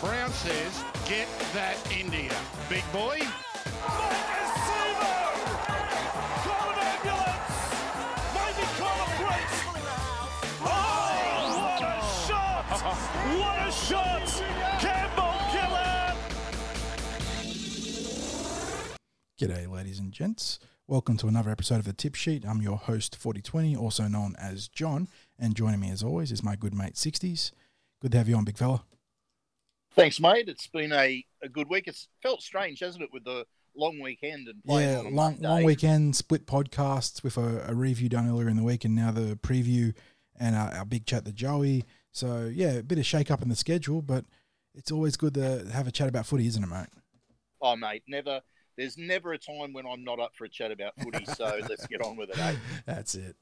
Brown says, get that India. Big boy. Oh, what a shot! What a shot! Campbell Killer! G'day, ladies and gents. Welcome to another episode of the Tip Sheet. I'm your host, 4020, also known as John, and joining me as always is my good mate, 60s. Good to have you on, big fella. Thanks, mate. It's been a, a good week. It's felt strange, hasn't it, with the long weekend and playing Yeah, on a long, long weekend, split podcasts with a, a review done earlier in the week, and now the preview and our, our big chat to Joey. So, yeah, a bit of shake up in the schedule, but it's always good to have a chat about footy, isn't it, mate? Oh, mate, never. There's never a time when I'm not up for a chat about footy. So let's get on with it. Eh? That's it.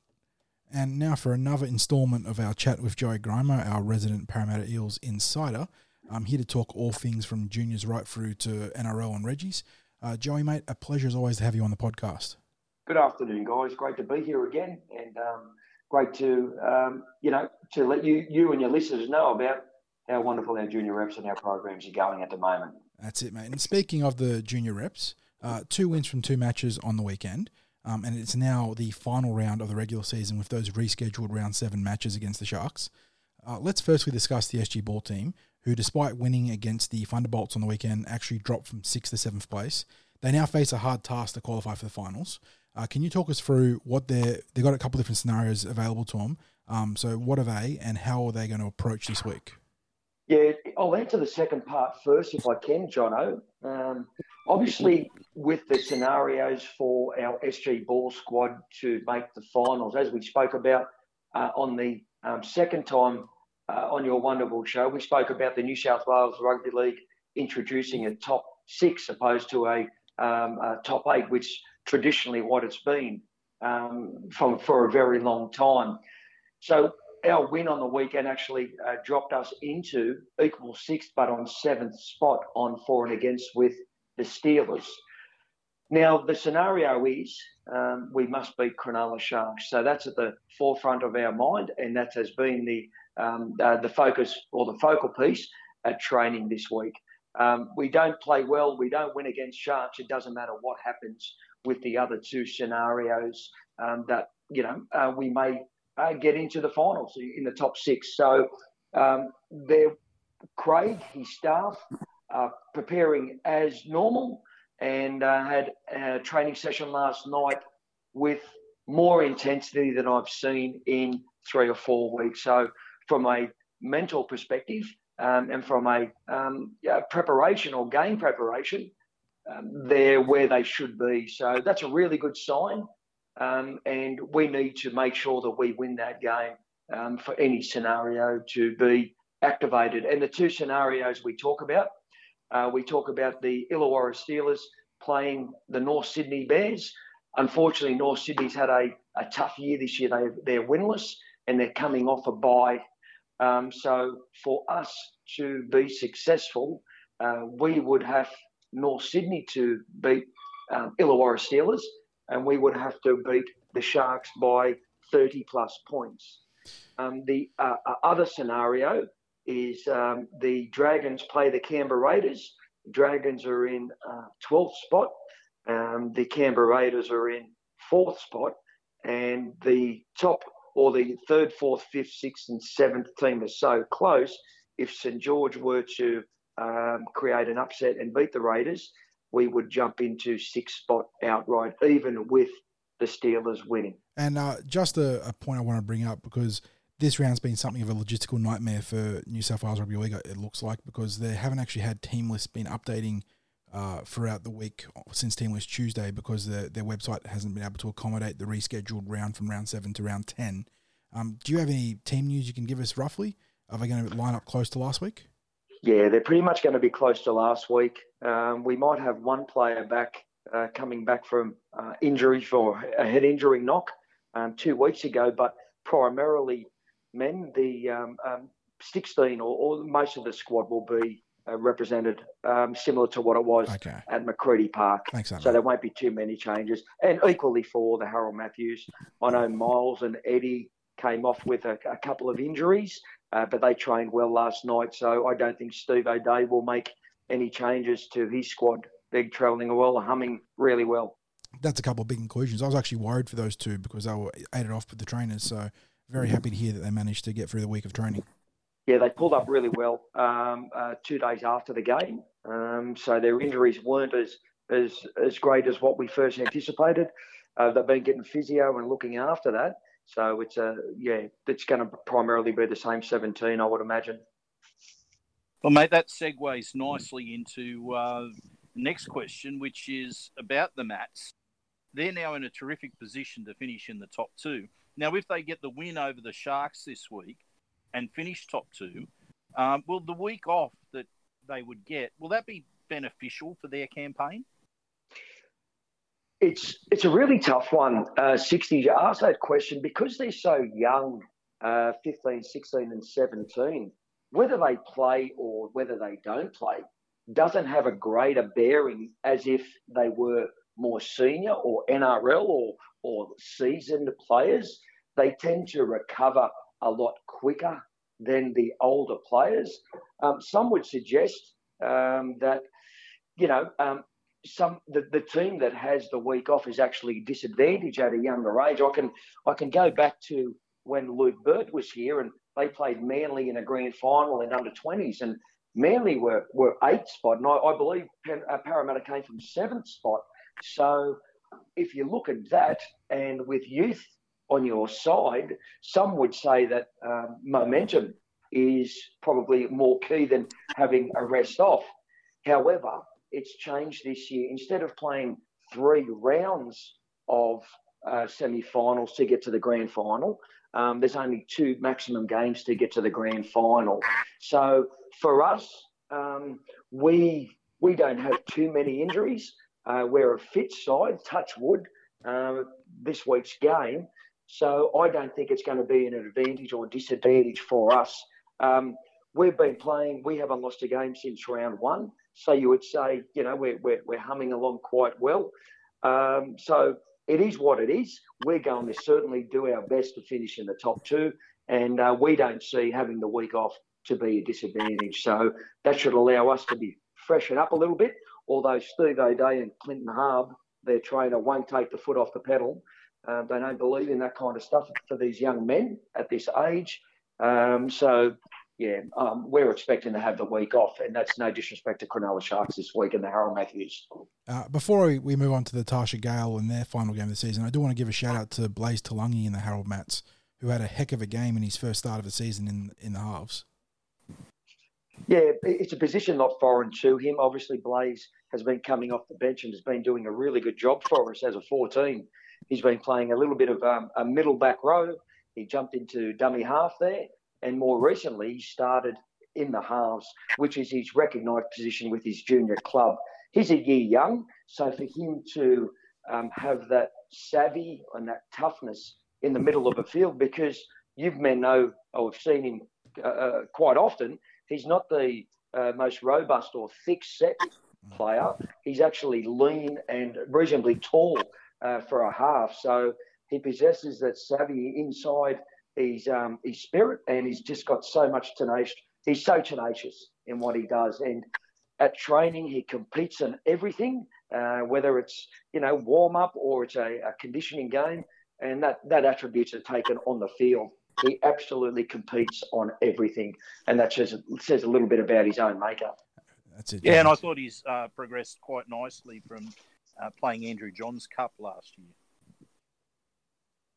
And now for another instalment of our chat with Joey Grima, our resident Parramatta Eels insider. I'm here to talk all things from juniors right through to NRL and Reggie's. Uh, Joey, mate, a pleasure as always to have you on the podcast. Good afternoon, guys. Great to be here again, and um, great to um, you know to let you you and your listeners know about how wonderful our junior reps and our programs are going at the moment. That's it, mate. And speaking of the junior reps, uh, two wins from two matches on the weekend. Um, and it's now the final round of the regular season with those rescheduled round seven matches against the Sharks. Uh, let's firstly discuss the SG Ball team, who, despite winning against the Thunderbolts on the weekend, actually dropped from sixth to seventh place. They now face a hard task to qualify for the finals. Uh, can you talk us through what they're they've got a couple of different scenarios available to them? Um, so what are they, and how are they going to approach this week? Yeah, I'll answer the second part first if I can, Jono. Um, obviously, with the scenarios for our SG Ball squad to make the finals, as we spoke about uh, on the um, second time uh, on your wonderful show, we spoke about the New South Wales Rugby League introducing a top six opposed to a, um, a top eight, which traditionally what it's been um, from for a very long time. So our win on the weekend actually uh, dropped us into equal sixth, but on seventh spot on for and against with the Steelers. Now the scenario is um, we must beat Cronulla Sharks, so that's at the forefront of our mind, and that has been the um, uh, the focus or the focal piece at training this week. Um, we don't play well, we don't win against Sharks. It doesn't matter what happens with the other two scenarios um, that you know uh, we may uh, get into the finals in the top six. So um, they're Craig, his staff, are preparing as normal and uh, had a training session last night with more intensity than I've seen in three or four weeks. So from a mental perspective um, and from a um, yeah, preparation or game preparation, um, they're where they should be. So that's a really good sign. Um, and we need to make sure that we win that game um, for any scenario to be activated. And the two scenarios we talk about, uh, we talk about the Illawarra Steelers playing the North Sydney Bears. Unfortunately, North Sydney's had a, a tough year this year. They, they're winless and they're coming off a bye. Um, so for us to be successful, uh, we would have North Sydney to beat um, Illawarra Steelers and we would have to beat the Sharks by 30 plus points. Um, the uh, uh, other scenario is um, the Dragons play the Canberra Raiders. Dragons are in uh, 12th spot. Um, the Canberra Raiders are in fourth spot, and the top or the third, fourth, fifth, sixth, and seventh team are so close. If St George were to um, create an upset and beat the Raiders, we would jump into sixth spot outright, even with the Steelers winning. And uh, just a, a, point I want to bring up because this round's been something of a logistical nightmare for New South Wales Rugby League. It looks like because they haven't actually had team lists been updating uh, throughout the week since team list Tuesday because the, their website hasn't been able to accommodate the rescheduled round from round seven to round ten. Um, do you have any team news you can give us roughly? Are they going to line up close to last week? Yeah, they're pretty much going to be close to last week. Um, we might have one player back uh, coming back from uh, injury for a head injury knock um, two weeks ago, but primarily men, the um, 16 or, or, most of the squad will be uh, represented um, similar to what it was okay. at McCredie Park. Thanks, so there won't be too many changes. And equally for the Harold Matthews, I know Miles and Eddie came off with a, a couple of injuries, uh, but they trained well last night. So I don't think Steve O'Day will make any changes to his squad. They're travelling well, humming really well. That's a couple of big inclusions. I was actually worried for those two because they were aided off with the trainers. So very happy to hear that they managed to get through the week of training. Yeah, they pulled up really well um, uh, two days after the game. Um, so their injuries weren't as, as as great as what we first anticipated. Uh, they've been getting physio and looking after that. So it's a yeah, it's going to primarily be the same 17, I would imagine. Well, mate, that segues nicely into uh, the next question, which is about the Mats. They're now in a terrific position to finish in the top two. Now, if they get the win over the Sharks this week and finish top two, um, will the week off that they would get will that be beneficial for their campaign? It's it's a really tough one. Uh, 60, you ask that question because they're so young, uh, 15, 16 and 17, whether they play or whether they don't play doesn't have a greater bearing as if they were more senior or NRL or, or seasoned players. They tend to recover a lot quicker than the older players. Um, some would suggest um, that, you know, um, some the, the team that has the week off is actually disadvantaged at a younger age. I can I can go back to when Luke Burt was here and they played Manly in a grand final in under 20s and Manly were, were eighth spot and I, I believe uh, Parramatta came from seventh spot. So if you look at that and with youth on your side, some would say that um, momentum is probably more key than having a rest off. However, it's changed this year. Instead of playing three rounds of uh, semi-finals to get to the grand final, um, there's only two maximum games to get to the grand final. So for us, um, we we don't have too many injuries. Uh, we're a fit side, touch wood, uh, this week's game. So I don't think it's going to be an advantage or disadvantage for us. Um, we've been playing, we haven't lost a game since round one. So you would say, you know, we're, we're, we're humming along quite well. Um, so it is what it is. We're going to certainly do our best to finish in the top two. And uh, we don't see having the week off to be a disadvantage. So that should allow us to be freshen up a little bit. Although Steve O'Dea and Clinton Harb, their trainer, won't take the foot off the pedal. Uh, they don't believe in that kind of stuff for these young men at this age. Um, so yeah, um, we're expecting to have the week off, and that's no disrespect to Cronulla Sharks this week and the Harold Matthews. Uh, before we, we move on to the Tarsha Gale and their final game of the season, I do want to give a shout out to Blaize Talagi and the Harold Mats, who had a heck of a game in his first start of the season in in the halves. Yeah, it's a position not foreign to him. Obviously, Blaize has been coming off the bench and has been doing a really good job for us as a 14. He's been playing a little bit of um, a middle back row. He jumped into dummy half there and more recently, he started in the halves, which is his recognised position with his junior club. He's a year young, so for him to um, have that savvy and that toughness in the middle of a field, because you've men know, or have seen him uh, uh, quite often, he's not the uh, most robust or thick set player. He's actually lean and reasonably tall uh, for a half. So he possesses that savvy inside his um, his spirit, and he's just got so much tenacious. He's so tenacious in what he does, and at training he competes in everything, uh, whether it's you know warm up or it's a, a, conditioning game, and that that attributes are taken on the field. He absolutely competes on everything, and that says says a little bit about his own makeup. That's it. Yeah, and I thought he's uh, progressed quite nicely from uh, playing Andrew Johns Cup last year.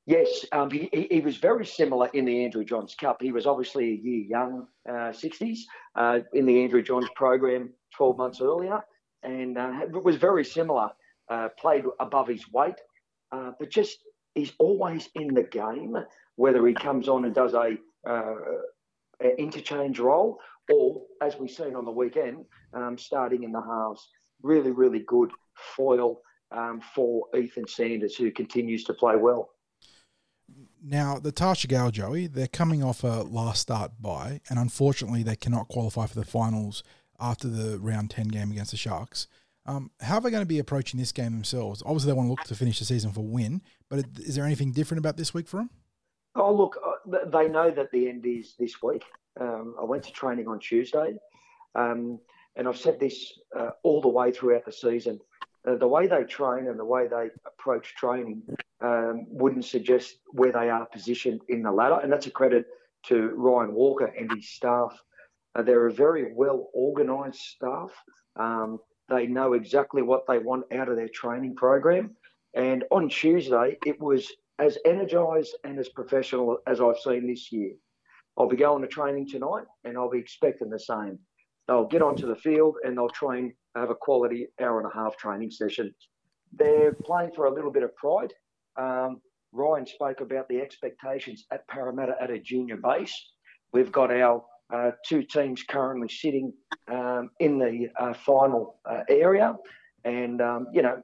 Yes, um, he, he, was very similar in the Andrew Johns Cup. He was obviously a year young, uh, 60s, uh, in the Andrew Johns program 12 months earlier, and uh, was very similar. Uh, played above his weight, uh, but just he's always in the game, whether he comes on and does a, uh, a interchange role or, as we've seen on the weekend, um, starting in the halves. Really, really good foil um, for Ethan Sanders, who continues to play well. Now, the Tarsha Gale, Joey, they're coming off a last start bye, and unfortunately, they cannot qualify for the finals after the round 10 game against the Sharks. Um, how are they going to be approaching this game themselves? Obviously, they want to look to finish the season for win, but is there anything different about this week for them? Oh, look, uh, they know that the end is this week. Um, I went to training on Tuesday, um, and I've said this uh, all the way throughout the season. Uh, the way they train and the way they approach training um, wouldn't suggest where they are positioned in the ladder, and that's a credit to Ryan Walker and his staff. Uh, they're a very well organised staff. Um, they know exactly what they want out of their training program. And on Tuesday, it was as energised and as professional as I've seen this year. I'll be going to training tonight and I'll be expecting the same. They'll get onto the field and they'll train, have a quality hour and a half training session. They're playing for a little bit of pride. Um, Ryan spoke about the expectations at Parramatta at a junior base. We've got our uh, two teams currently sitting um, in the uh, final uh, area, and um, you know,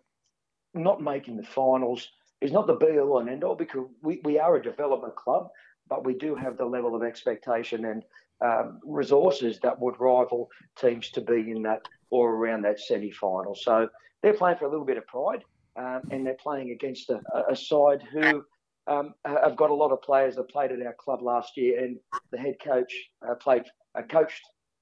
not making the finals is not the be all and end all because we, we are a development club, but we do have the level of expectation and um, resources that would rival teams to be in that or around that semi final. So they're playing for a little bit of pride, um, and they're playing against a, a side who um, have got a lot of players that played at our club last year, and the head coach uh, played uh, coached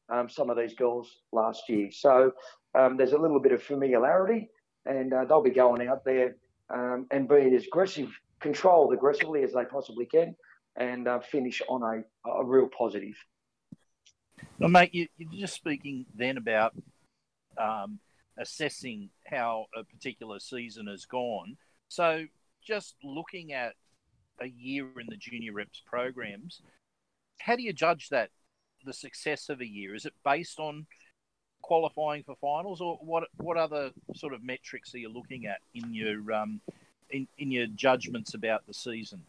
um, some of these girls last year. So um, there's a little bit of familiarity, and uh, they'll be going out there um, and being as aggressive, controlled aggressively as they possibly can, and uh, finish on a, a real positive. Well, mate, you, are just speaking then about um, assessing how a particular season has gone. So, just looking at a year in the junior reps programs. How do you judge that, the success of a year? Is it based on qualifying for finals, or what? What other sort of metrics are you looking at in your um, in, in your judgments about the season?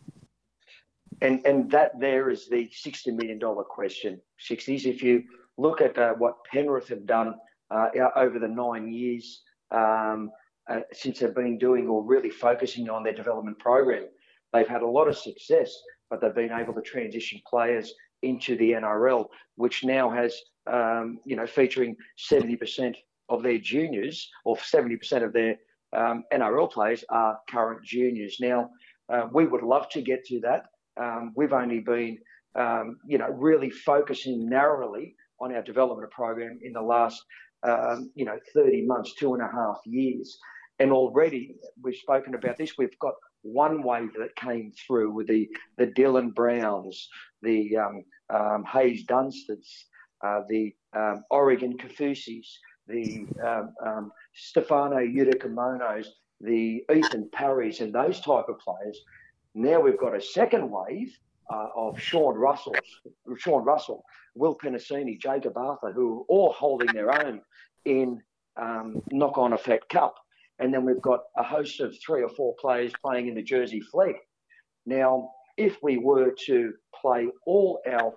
And and that there is the sixty million dollar question. Sixties. If you look at uh, what Penrith have done uh, over the nine years um, uh, since they've been doing or really focusing on their development program, They've had a lot of success, but they've been able to transition players into the NRL, which now has, um, you know, featuring 70% of their juniors or 70% of their um, NRL players are current juniors. Now, uh, we would love to get to that. Um, we've only been, um, you know, really focusing narrowly on our development program in the last, um, you know, 30 months, two and a half years. And already we've spoken about this. We've got one wave that came through with the, the Dylan Browns, the um, um, Haze Dunsters, uh, the um, Oregon Kaufusis, the Stefano Utoikamanu's, the Ethan Parrys, and those type of players. Now we've got a second wave uh, of Sean Russell, Sean Russell, Will Penisini, Jacob Arthur, who are all holding their own in um, knock-on effect cup and then we've got a host of three or four players playing in the Jersey Flegg. Now, if we were to play all our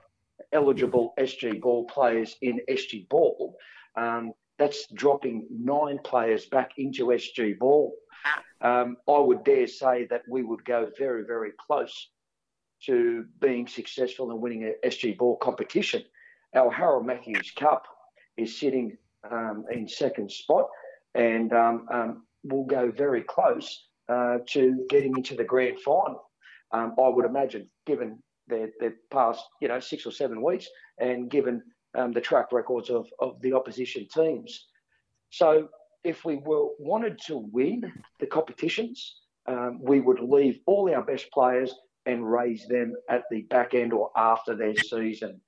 eligible SG ball players in SG ball, um, that's dropping nine players back into SG ball. Um, I would dare say that we would go very, very close to being successful and winning a SG ball competition. Our Harold Matthews Cup is sitting um, in second spot and um, um, will go very close uh, to getting into the grand final. Um, I would imagine, given their, their past, you know, six or seven weeks, and given um, the track records of, of the opposition teams. So, if we were wanted to win the competitions, um, we would leave all our best players and raise them at the back end or after their season.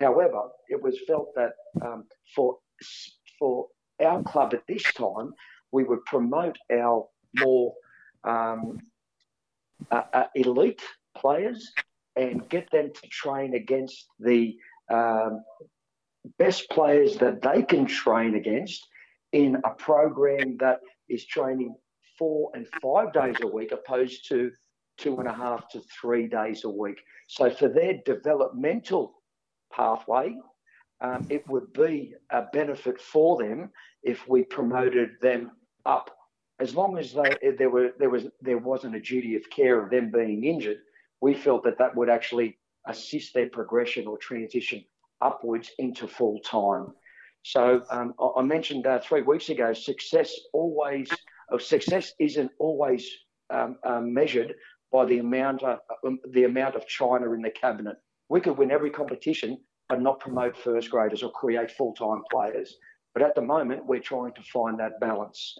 However, it was felt that um, for for our club at this time, we would promote our more um, uh, uh, elite players and get them to train against the um, best players that they can train against in a program that is training four and five days a week opposed to two and a half to three days a week. So for their developmental pathway, um, it would be a benefit for them if we promoted them up. As long as they, there were there was there wasn't a duty of care of them being injured, we felt that that would actually assist their progression or transition upwards into full time. So um, I mentioned uh, three weeks ago, success always, or success isn't always um, um, measured by the amount of, um, the amount of China in the cabinet. We could win every competition, but not promote first graders or create full time players. But at the moment, we're trying to find that balance.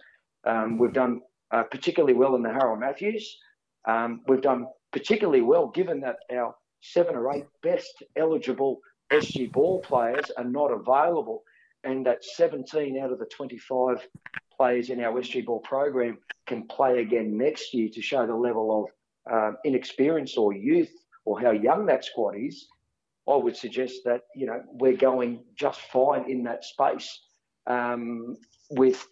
Um, we've done uh, particularly well in the Harold Matthews. Um, we've done particularly well given that our seven or eight best eligible SG ball players are not available, and that 17 out of the 25 players in our SG ball program can play again next year to show the level of um, inexperience or youth or how young that squad is. I would suggest that you know we're going just fine in that space um, with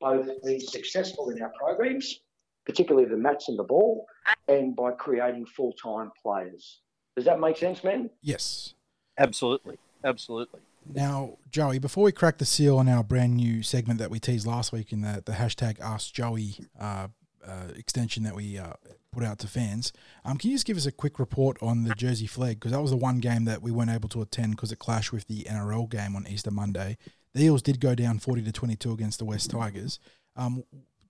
both being successful in our programs, particularly the mats and the ball, and by creating full time players. Does that make sense, man? Yes. Absolutely. Absolutely. Now, Joey, before we crack the seal on our brand new segment that we teased last week in the, the hashtag Ask Joey uh, uh, extension that we uh, put out to fans, um, can you just give us a quick report on the Jersey Flegg? Because that was the one game that we weren't able to attend because it clashed with the NRL game on Easter Monday. The Eels did go down 40 to 22 against the West Tigers. Um,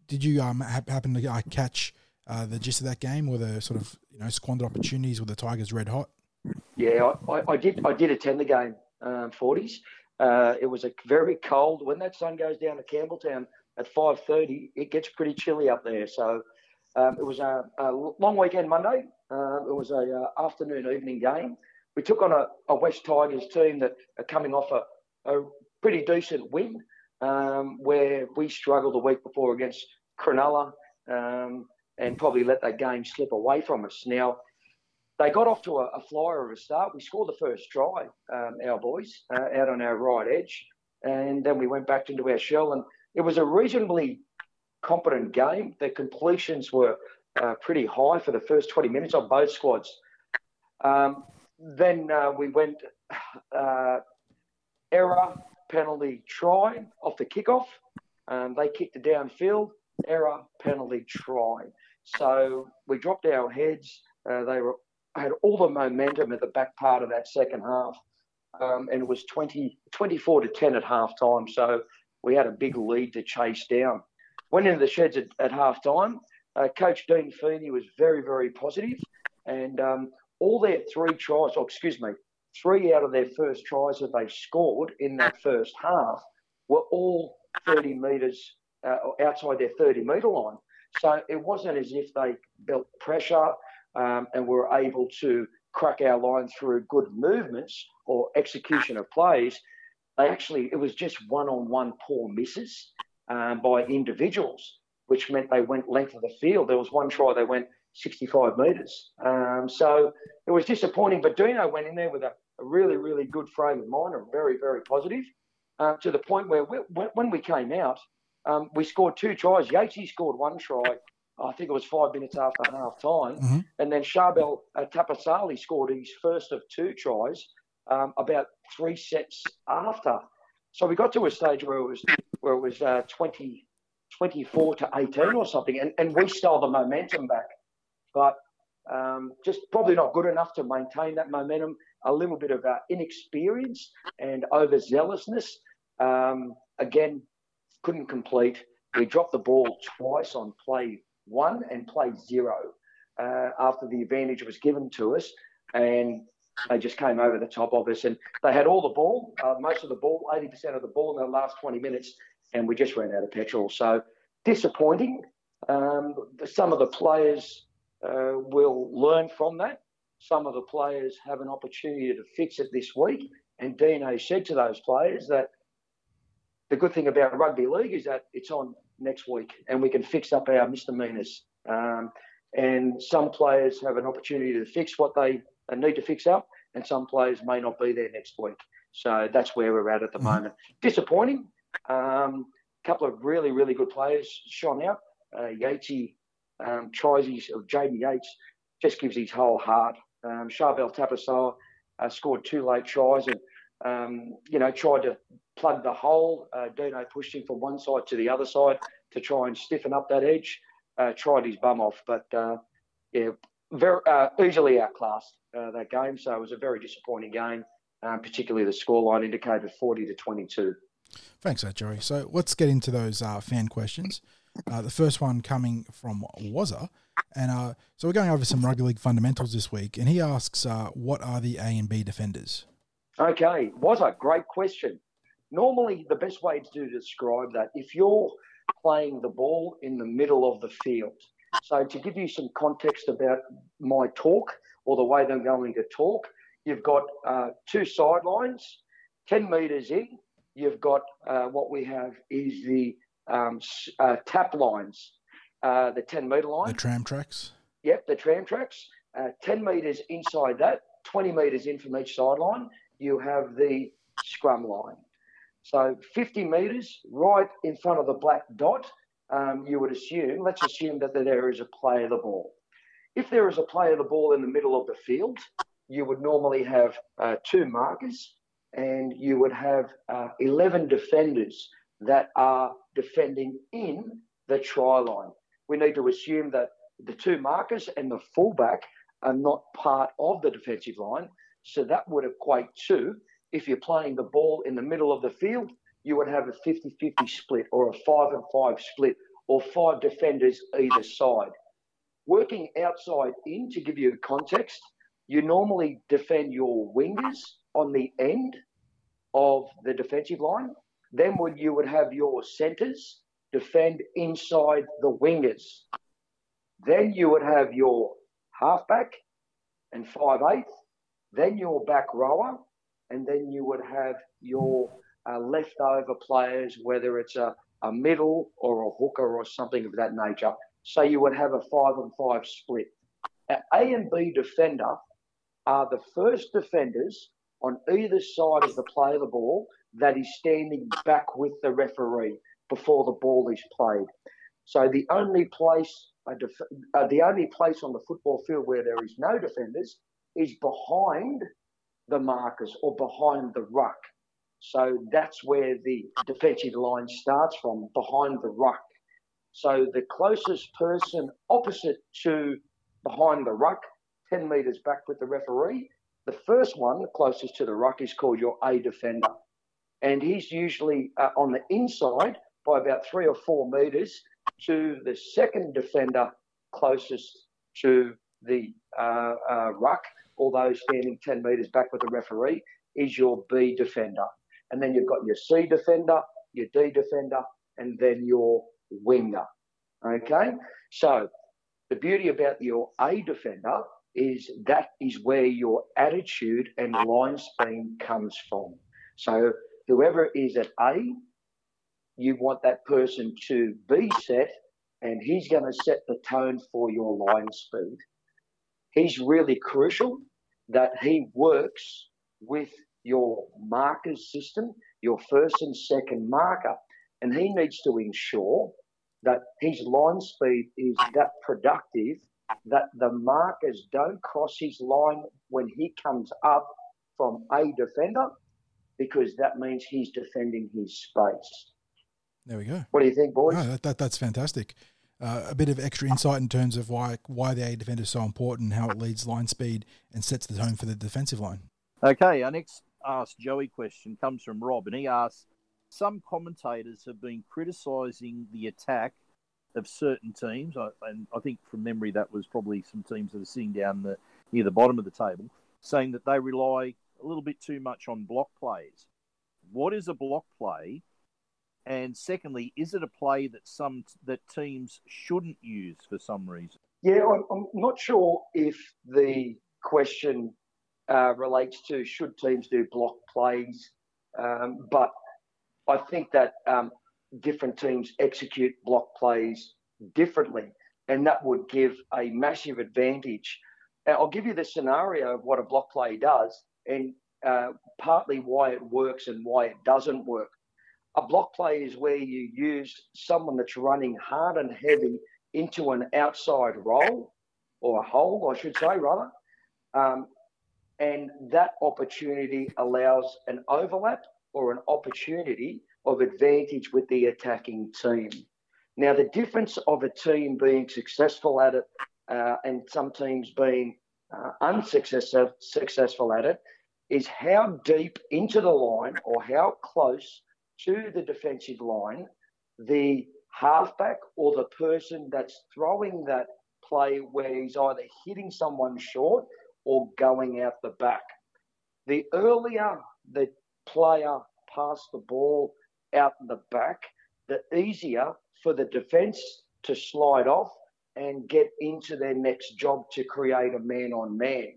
did you um, ha- happen to uh, catch uh, the gist of that game or the sort of you know squandered opportunities with the Tigers red hot? Yeah, I, I did. I did attend the game, um, 40s. Uh, it was a very cold. When that sun goes down to Campbelltown at 5:30, it gets pretty chilly up there. So um, it was a, a, long weekend Monday. Uh, it was a uh, afternoon evening game. We took on a, a, West Tigers team that are coming off a, a pretty decent win, um, where we struggled the week before against Cronulla um, and probably let that game slip away from us. Now they got off to a, a flyer of a start. We scored the first try, um, our boys, uh, out on our right edge. And then we went back into our shell. And it was a reasonably competent game. The completions were uh, pretty high for the first 20 minutes on both squads. Um, then uh, we went uh, error, penalty, try off the kickoff. Um, they kicked it downfield, error, penalty, try. So we dropped our heads. Uh, they were had all the momentum at the back part of that second half. Um, and it was 20, 24 to 10 at half time. So we had a big lead to chase down. Went into the sheds at, at half time. Uh, Coach Dean Feeney was very, very positive, And um, all their three tries, or excuse me, three out of their first tries that they scored in that first half were all 30 metres uh, outside their 30 metre line. So it wasn't as if they built pressure um, and we're able to crack our line through good movements or execution of plays, they actually, it was just one on one poor misses um, by individuals, which meant they went length of the field. There was one try they went 65 metres. Um, so it was disappointing, but Dino went in there with a, a really, really good frame of mind and very, very positive, uh, to the point where we, when we came out, um, we scored two tries. Yatesy scored one try I think it was five minutes after half time. Mm-hmm. And then Charbel uh, Tapasali scored his first of two tries um, about three sets after. So we got to a stage where it was where it was uh, 20, 24 to 18 or something, and, and we stole the momentum back. But um, just probably not good enough to maintain that momentum. A little bit of uh, inexperience and overzealousness. Um, again, couldn't complete. We dropped the ball twice on play one and play zero uh, after the advantage was given to us. And they just came over the top of us. And they had all the ball, uh, most of the ball, 80% of the ball in the last 20 minutes. And we just ran out of petrol. So disappointing. Um, some of the players uh, will learn from that. Some of the players have an opportunity to fix it this week. And Dino said to those players that the good thing about rugby league is that it's on next week and we can fix up our misdemeanors. Um, and some players have an opportunity to fix what they need to fix up, and some players may not be there next week. So that's where we're at at the mm-hmm. moment. Disappointing. A um, couple of really, really good players shone out. Uh, Yatesy um, tries his, or Jamie Yates just gives his whole heart. Um, Charbel Tapasawa uh, scored two late tries and, um, you know, tried to plug the hole. Uh, Dino pushed him from one side to the other side to try and stiffen up that edge. Uh, tried his bum off, but uh, yeah, very uh, easily outclassed uh, that game. So it was a very disappointing game. Um, particularly the scoreline indicated 40 to 22. Thanks, that Joey. So let's get into those uh, fan questions. the first one coming from Wazza. And so we're going over some rugby league fundamentals this week, and he asks, "What are the A and B defenders?" Okay, was a great question. Normally, the best way to describe that, if you're playing the ball in the middle of the field. So, to give you some context about my talk or the way I'm going to talk, you've got uh, two sidelines, 10 metres in, you've got uh, what we have is the um, uh, tap lines, uh, the 10 metre line. The tram tracks? Yep, the tram tracks. Uh, 10 metres inside that, 20 metres in from each sideline, you have the scrum line. So 50 metres right in front of the black dot, um, you would assume, let's assume that there is a play of the ball. If there is a play of the ball in the middle of the field, you would normally have uh, two markers and you would have uh, 11 defenders that are defending in the try line. We need to assume that the two markers and the fullback are not part of the defensive line. So that would equate to if you're playing the ball in the middle of the field, you would have a 50 50 split or a 5 and 5 split or five defenders either side. Working outside in, to give you context, you normally defend your wingers on the end of the defensive line. Then would you would have your centres defend inside the wingers. Then you would have your halfback and five eighth. Then your back rower, and then you would have your uh, leftover players, whether it's a, a middle or a hooker or something of that nature. So you would have a five and five split. A and B defender are the first defenders on either side of the play of the ball that is standing back with the referee before the ball is played. So the only place, def- uh, the only place on the football field where there is no defenders is behind the markers or behind the ruck. So that's where the defensive line starts from, behind the ruck. So the closest person opposite to behind the ruck, 10 metres back with the referee, the first one, closest to the ruck, is called your A defender. And he's usually uh, on the inside by about three or four metres to the second defender closest to the uh, uh, ruck, although standing 10 metres back with the referee, is your B defender. And then you've got your C defender, your D defender, and then your winger. Okay? So the beauty about your A defender is that is where your attitude and line speed comes from. So whoever is at A, you want that person to be set, and he's going to set the tone for your line speed. He's really crucial that he works with your markers system, your first and second marker, and he needs to ensure that his line speed is that productive that the markers don't cross his line when he comes up from a defender because that means he's defending his space. There we go. What do you think, boys? No, that, that, that's fantastic. Uh, a bit of extra insight in terms of why why the A defender is so important, how it leads line speed and sets the tone for the defensive line. Okay, our next Ask Joey question comes from Rob, and he asks Some commentators have been criticising the attack of certain teams, and I think from memory that was probably some teams that are sitting down the, near the bottom of the table, saying that they rely a little bit too much on block plays. What is a block play? And secondly, is it a play that some that teams shouldn't use for some reason? Yeah, I'm not sure if the question uh, relates to should teams do block plays, um, but I think that um, different teams execute block plays differently, and that would give a massive advantage. I'll give you the scenario of what a block play does, and uh, partly why it works and why it doesn't work. A block play is where you use someone that's running hard and heavy into an outside roll or a hole, I should say, rather. Um, and that opportunity allows an overlap or an opportunity of advantage with the attacking team. Now, the difference of a team being successful at it uh, and some teams being uh, unsuccessful successful at it is how deep into the line or how close to the defensive line the halfback or the person that's throwing that play where he's either hitting someone short or going out the back. The earlier the player passes the ball out the back, the easier for the defence to slide off and get into their next job to create a man on man.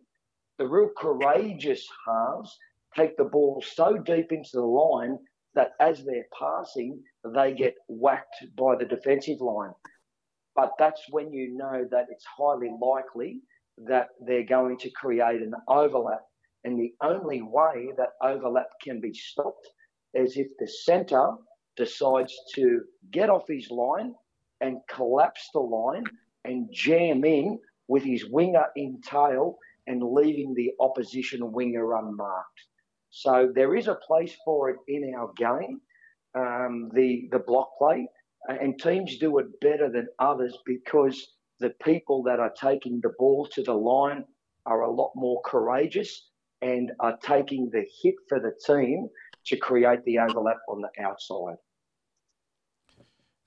The real courageous halves take the ball so deep into the line that as they're passing, they get whacked by the defensive line. But that's when you know that it's highly likely that they're going to create an overlap. And the only way that overlap can be stopped is if the centre decides to get off his line and collapse the line and jam in with his winger in tail and leaving the opposition winger unmarked. So there is a place for it in our game, um, the the block play, and teams do it better than others because the people that are taking the ball to the line are a lot more courageous and are taking the hit for the team to create the overlap on the outside.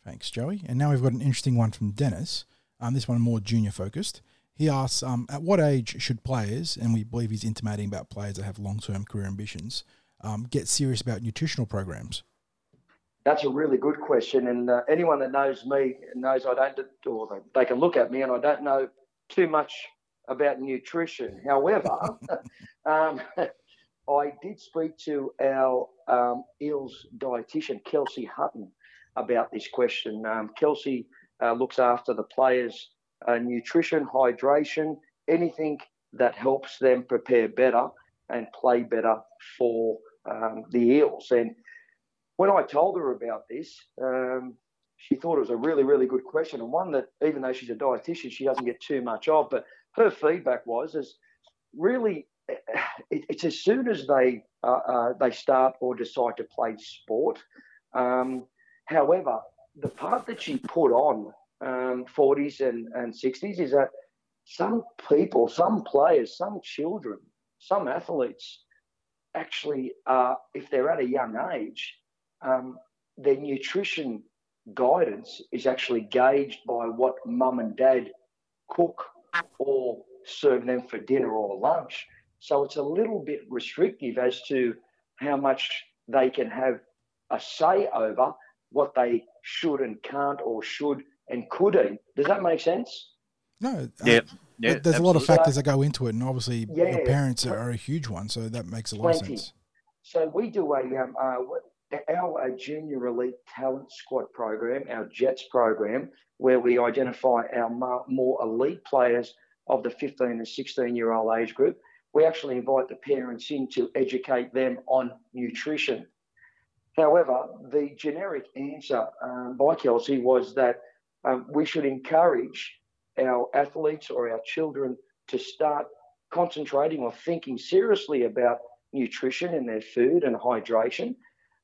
Thanks, Joey. And now we've got an interesting one from Dennis. Um, this one more junior focused. He asks, um, at what age should players, and we believe he's intimating about players that have long term career ambitions, um, get serious about nutritional programs? That's a really good question. And uh, anyone that knows me knows I don't, or they can look at me and I don't know too much about nutrition. However, um, I did speak to our um, Eels dietitian, Kelsey Hutton, about this question. Um, Kelsey uh, looks after the players' uh, nutrition, hydration, anything that helps them prepare better and play better for um, the Eels. And when I told her about this, um, she thought it was a really, really good question and one that, even though she's a dietitian, she doesn't get too much of. But her feedback was, is really, it, it's as soon as they uh, uh, they start or decide to play sport. Um, however, the part that she put on um, 40s and, and 60s is that some people, some players, some children, some athletes actually, uh, if they're at a young age, um, their nutrition guidance is actually gauged by what mum and dad cook or serve them for dinner or lunch. So it's a little bit restrictive as to how much they can have a say over what they should and can't or should and could eat. Does that make sense? No. Yeah. Uh, yeah there's a lot of factors that go into it, and obviously Yeah. your parents are, are a huge one, so that makes a lot of sense. So we do a um, uh, our uh, junior elite talent squad program, our Jets program, where we identify our more elite players of the 15 and 16 year old age group. We actually invite the parents in to educate them on nutrition. However, the generic answer um, by Kelsey was that um, we should encourage our athletes or our children to start concentrating or thinking seriously about nutrition and their food and hydration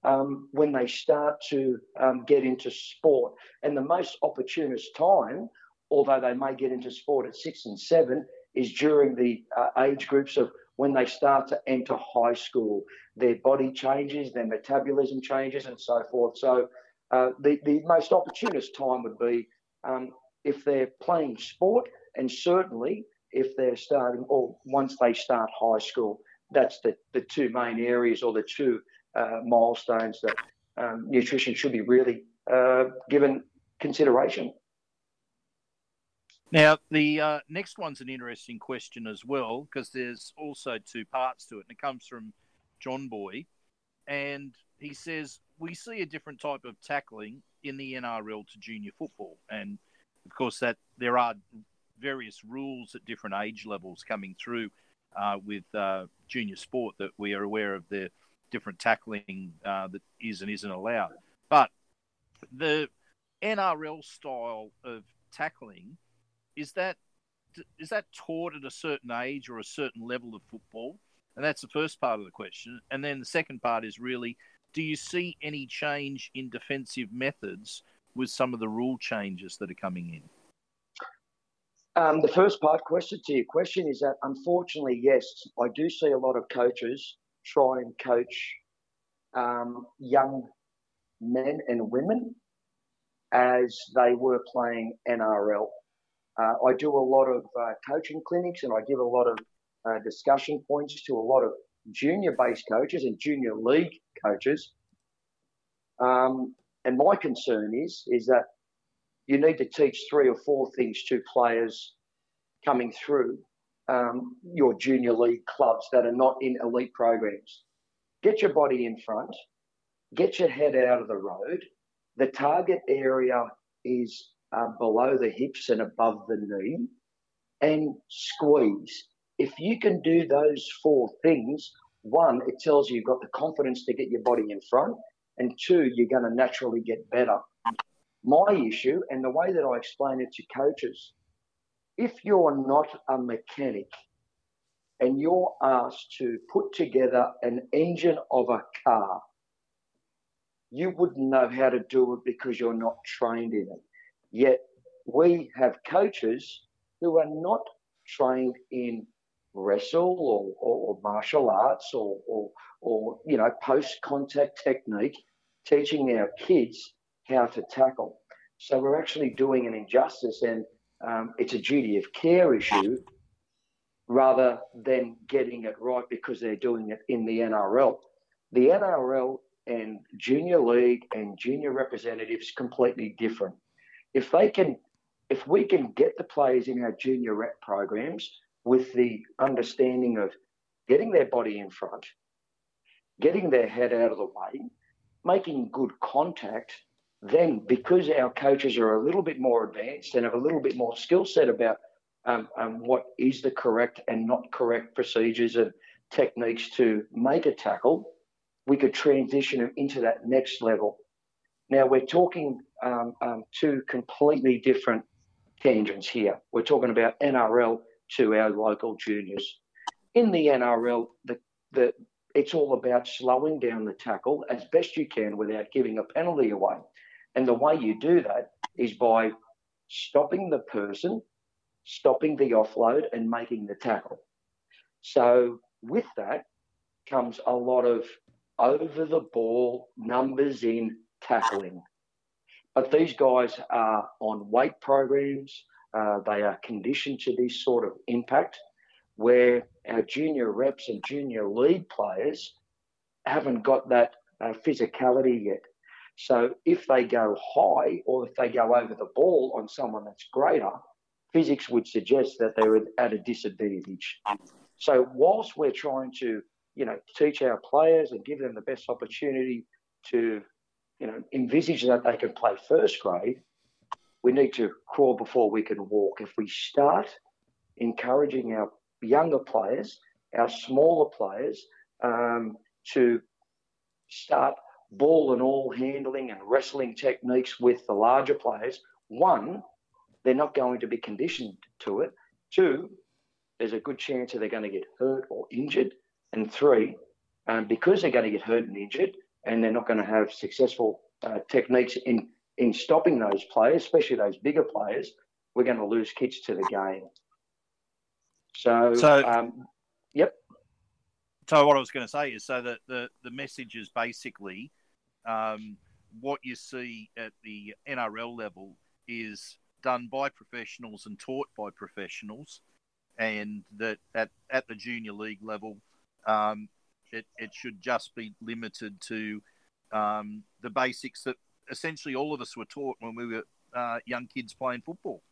um, when they start to um, get into sport. And the most opportunist time, although they may get into sport at six and seven, is during the uh, age groups of when they start to enter high school. Their body changes, their metabolism changes, and so forth. So uh, the, the most opportunist time would be um, if they're playing sport, and certainly if they're starting or once they start high school. That's the, the two main areas or the two uh, milestones that um, nutrition should be really uh, given consideration. Now, the uh, next one's an interesting question as well because there's also two parts to it, and it comes from John Boy, and he says we see a different type of tackling in the NRL to junior football, and of course that there are various rules at different age levels coming through uh, with uh, junior sport that we are aware of the different tackling uh, that is and isn't allowed, but the NRL style of tackling is that is that taught at a certain age or a certain level of football? And that's the first part of the question. And then the second part is really, do you see any change in defensive methods with some of the rule changes that are coming in? Um, the first part question to your question is that unfortunately, yes, I do see a lot of coaches try and coach um, young men and women as they were playing NRL. Uh, I do a lot of uh, coaching clinics and I give a lot of uh, discussion points to a lot of junior based coaches and junior league coaches. Um, and my concern is is that you need to teach three or four things to players coming through um, your junior league clubs that are not in elite programs. Get your body in front, get your head out of the road. The target area is uh, below the hips and above the knee, and squeeze. If you can do those four things, one, it tells you you've got the confidence to get your body in front, and two, you're going to naturally get better. My issue, and the way that I explain it to coaches, if you're not a mechanic and you're asked to put together an engine of a car, you wouldn't know how to do it because you're not trained in it. Yet we have coaches who are not trained in wrestle or, or, or martial arts or, or, or you know post contact technique, teaching our kids how to tackle. So we're actually doing an injustice, and um, it's a duty of care issue rather than getting it right because they're doing it in the NRL. The NRL and junior league and junior representatives completely different. If they can, if we can get the players in our junior rep programs with the understanding of getting their body in front, getting their head out of the way, making good contact, then because our coaches are a little bit more advanced and have a little bit more skill set about um, um, what is the correct and not correct procedures and techniques to make a tackle, we could transition them into that next level. Now we're talking um, um, two completely different tangents here. We're talking about NRL to our local juniors. In the NRL, the, the, it's all about slowing down the tackle as best you can without giving a penalty away. And the way you do that is by stopping the person, stopping the offload, and making the tackle. So, with that comes a lot of over the ball numbers in tackling. But these guys are on weight programs, uh, they are conditioned to this sort of impact where our junior reps and junior league players haven't got that uh, physicality yet. So if they go high or if they go over the ball on someone that's greater, physics would suggest that they're at a disadvantage. So whilst we're trying to, you know, teach our players and give them the best opportunity to, you know, envisage that they can play first grade, we need to crawl before we can walk. If we start encouraging our younger players, our smaller players, um, to start ball and all handling and wrestling techniques with the larger players, one, they're not going to be conditioned to it. Two, there's a good chance that they're going to get hurt or injured. And three, um, because they're going to get hurt and injured and they're not going to have successful uh, techniques in, in stopping those players, especially those bigger players, we're going to lose kids to the game. So, so um, yep. So what I was going to say is, so that the the message is basically um, what you see at the NRL level is done by professionals and taught by professionals, and that at, at the junior league level, um, it, it should just be limited to um, the basics that essentially all of us were taught when we were uh, young kids playing football.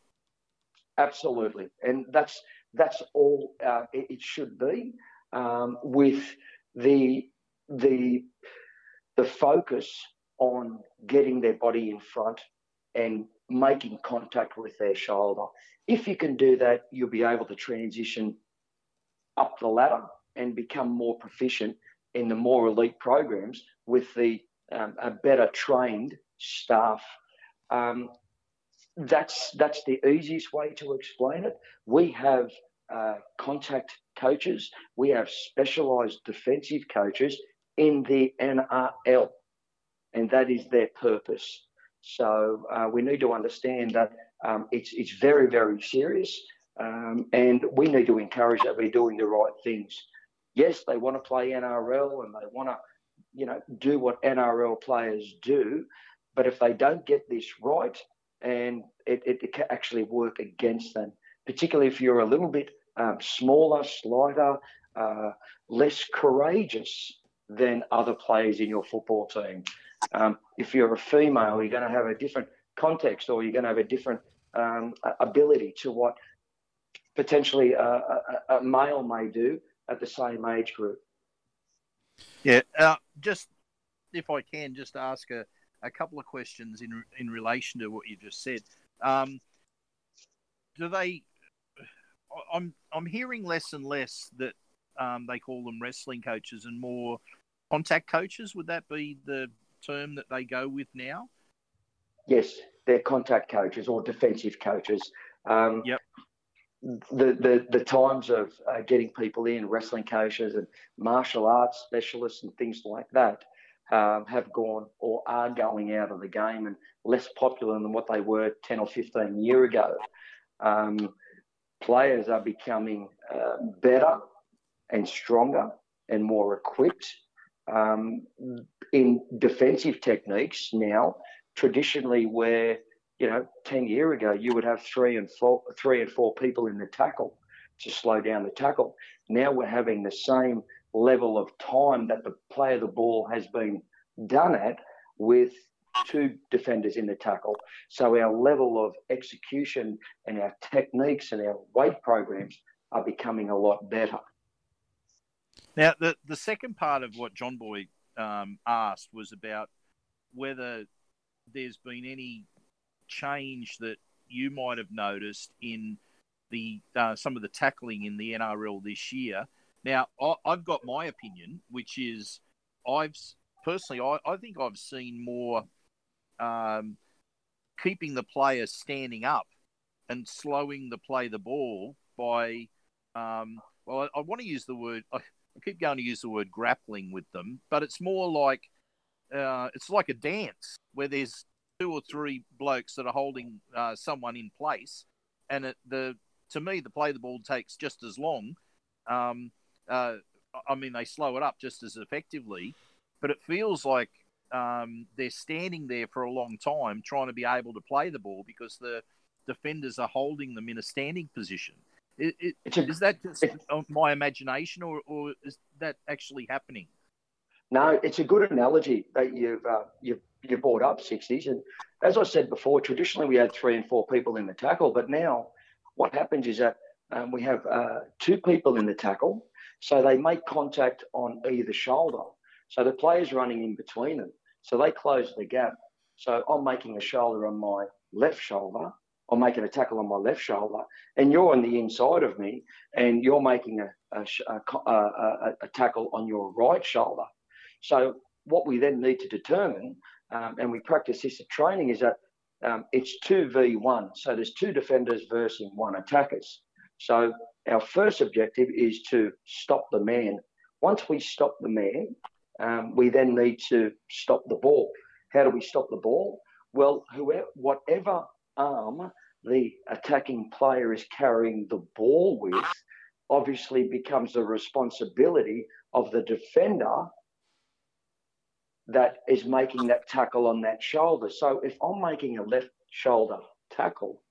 Absolutely, and that's that's all uh, it, it, should be. Um, with the the the focus on getting their body in front and making contact with their shoulder. If you can do that, you'll be able to transition up the ladder and become more proficient in the more elite programs with the um, a better trained staff. Um, that's that's the easiest way to explain it. We have uh, contact coaches. We have specialised defensive coaches in the NRL, and that is their purpose. So uh, we need to understand that um, it's it's very very serious, um, and we need to encourage that we're doing the right things. Yes, they want to play NRL and they want to, you know, do what NRL players do, but if they don't get this right, and it, it, it, can actually work against them, particularly if you're a little bit um, smaller, slighter, uh, less courageous than other players in your football team. Um, if you're a female, you're going to have a different context or you're going to have a different um, ability to what potentially a, a, a, male may do at the same age group. Yeah, uh, just if I can, just ask a, a couple of questions in in relation to what you just said. Um, do they? I'm I'm hearing less and less that um, they call them wrestling coaches and more contact coaches. Would that be the term that they go with now? Yes, they're contact coaches or defensive coaches. Um, yep. The, the, the times of uh, getting people in, wrestling coaches and martial arts specialists and things like that, um, have gone or are going out of the game and less popular than what they were 10 or 15 year ago. Um, players are becoming uh, better and stronger and more equipped um, in defensive techniques now. Traditionally, where you know, 10 year ago, you would have three and four, three and four people in the tackle to slow down the tackle. Now we're having the same level of time that the play of the ball has been done at with two defenders in the tackle. So our level of execution and our techniques and our weight programs are becoming a lot better. Now, the, the second part of what John Boy um, asked was about whether there's been any change that you might have noticed in the uh, some of the tackling in the NRL this year. Now, I, have got my opinion, which is I've personally, I, I think I've seen more um, keeping the player standing up and slowing the play the ball by, um, well, I, I, want to use the word, I, I, keep going to use the word grappling with them, but it's more like, uh, it's like a dance where there's two or three blokes that are holding uh, someone in place, and it, the to me the play the ball takes just as long. Um, uh, I mean, they slow it up just as effectively, but it feels like um, they're standing there for a long time trying to be able to play the ball because the defenders are holding them in a standing position. It, it, a, is that just my imagination, or, or is that actually happening? No, it's a good analogy that you've uh, you've you brought up sixties, and as I said before, traditionally we had three and four people in the tackle, but now what happens is that um, we have uh, two people in the tackle, so they make contact on either shoulder. So the player's running in between them. So they close the gap. So I'm making a shoulder on my left shoulder. I'm making a tackle on my left shoulder, and you're on the inside of me, and you're making a, a, a, a, tackle on your right shoulder. So what we then need to determine, um, and we practice this at training, is that um, it's 2v1. So there's two defenders versus one attackers. So our first objective is to stop the man. Once we stop the man, um, we then need to stop the ball. How do we stop the ball? Well, whoever, whatever arm the attacking player is carrying the ball with obviously becomes the responsibility of the defender that is making that tackle on that shoulder. So if I'm making a left shoulder tackle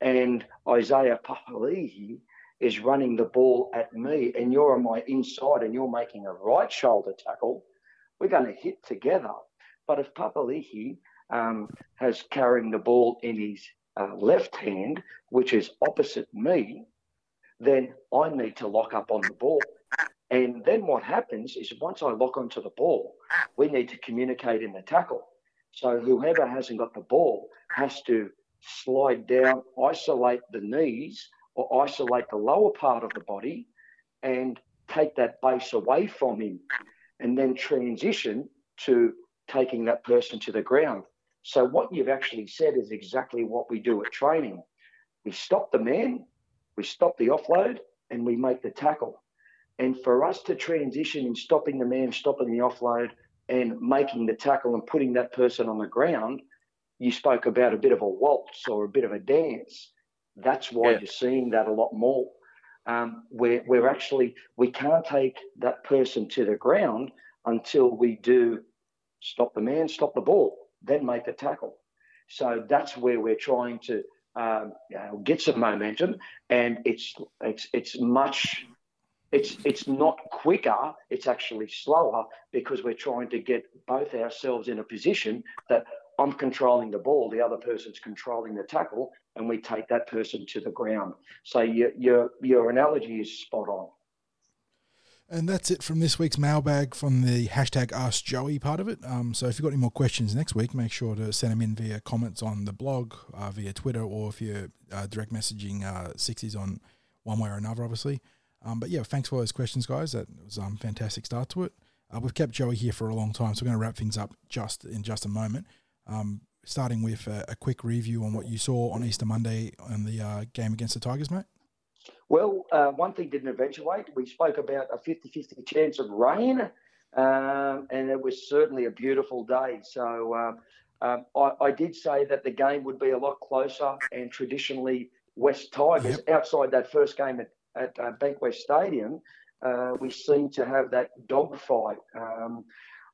and Isaiah Papali'i is running the ball at me and you're on my inside and you're making a right shoulder tackle, we're going to hit together. But if Papali'i um, has carrying the ball in his uh, left hand, which is opposite me, then I need to lock up on the ball. And then what happens is once I lock onto the ball, we need to communicate in the tackle. So whoever hasn't got the ball has to slide down, isolate the knees, or isolate the lower part of the body and take that base away from him and then transition to taking that person to the ground. So, what you've actually said is exactly what we do at training. We stop the man, we stop the offload, and we make the tackle. And for us to transition in stopping the man, stopping the offload, and making the tackle and putting that person on the ground, you spoke about a bit of a waltz or a bit of a dance. That's why yeah. you're seeing that a lot more. Um, where we're actually we can't take that person to the ground until we do stop the man, stop the ball, then make the tackle. So that's where we're trying to um, you know, get some momentum, and it's it's it's much. It's it's not quicker. It's actually slower because we're trying to get both ourselves in a position that I'm controlling the ball, the other person's controlling the tackle, and we take that person to the ground. So your your your analogy is spot on. And that's it from this week's mailbag from the hashtag Ask Joey part of it. Um, so if you've got any more questions next week, make sure to send them in via comments on the blog, uh, via Twitter, or if you're uh, direct messaging uh, 60s on one way or another, obviously. Um, but yeah, thanks for those questions, guys. That was a um, fantastic start to it. Uh, we've kept Joey here for a long time, so we're going to wrap things up just in just a moment. Um, starting with a, a, quick review on what you saw on Easter Monday on the uh, game against the Tigers, mate. Well, uh, one thing didn't eventuate. We spoke about a 50 50 chance of rain, um, and it was certainly a beautiful day. So um, um, I, I, did say that the game would be a lot closer, and traditionally, West Tigers, yep. outside that first game at, at uh, Bankwest Stadium, uh, we seem to have that dogfight. Um,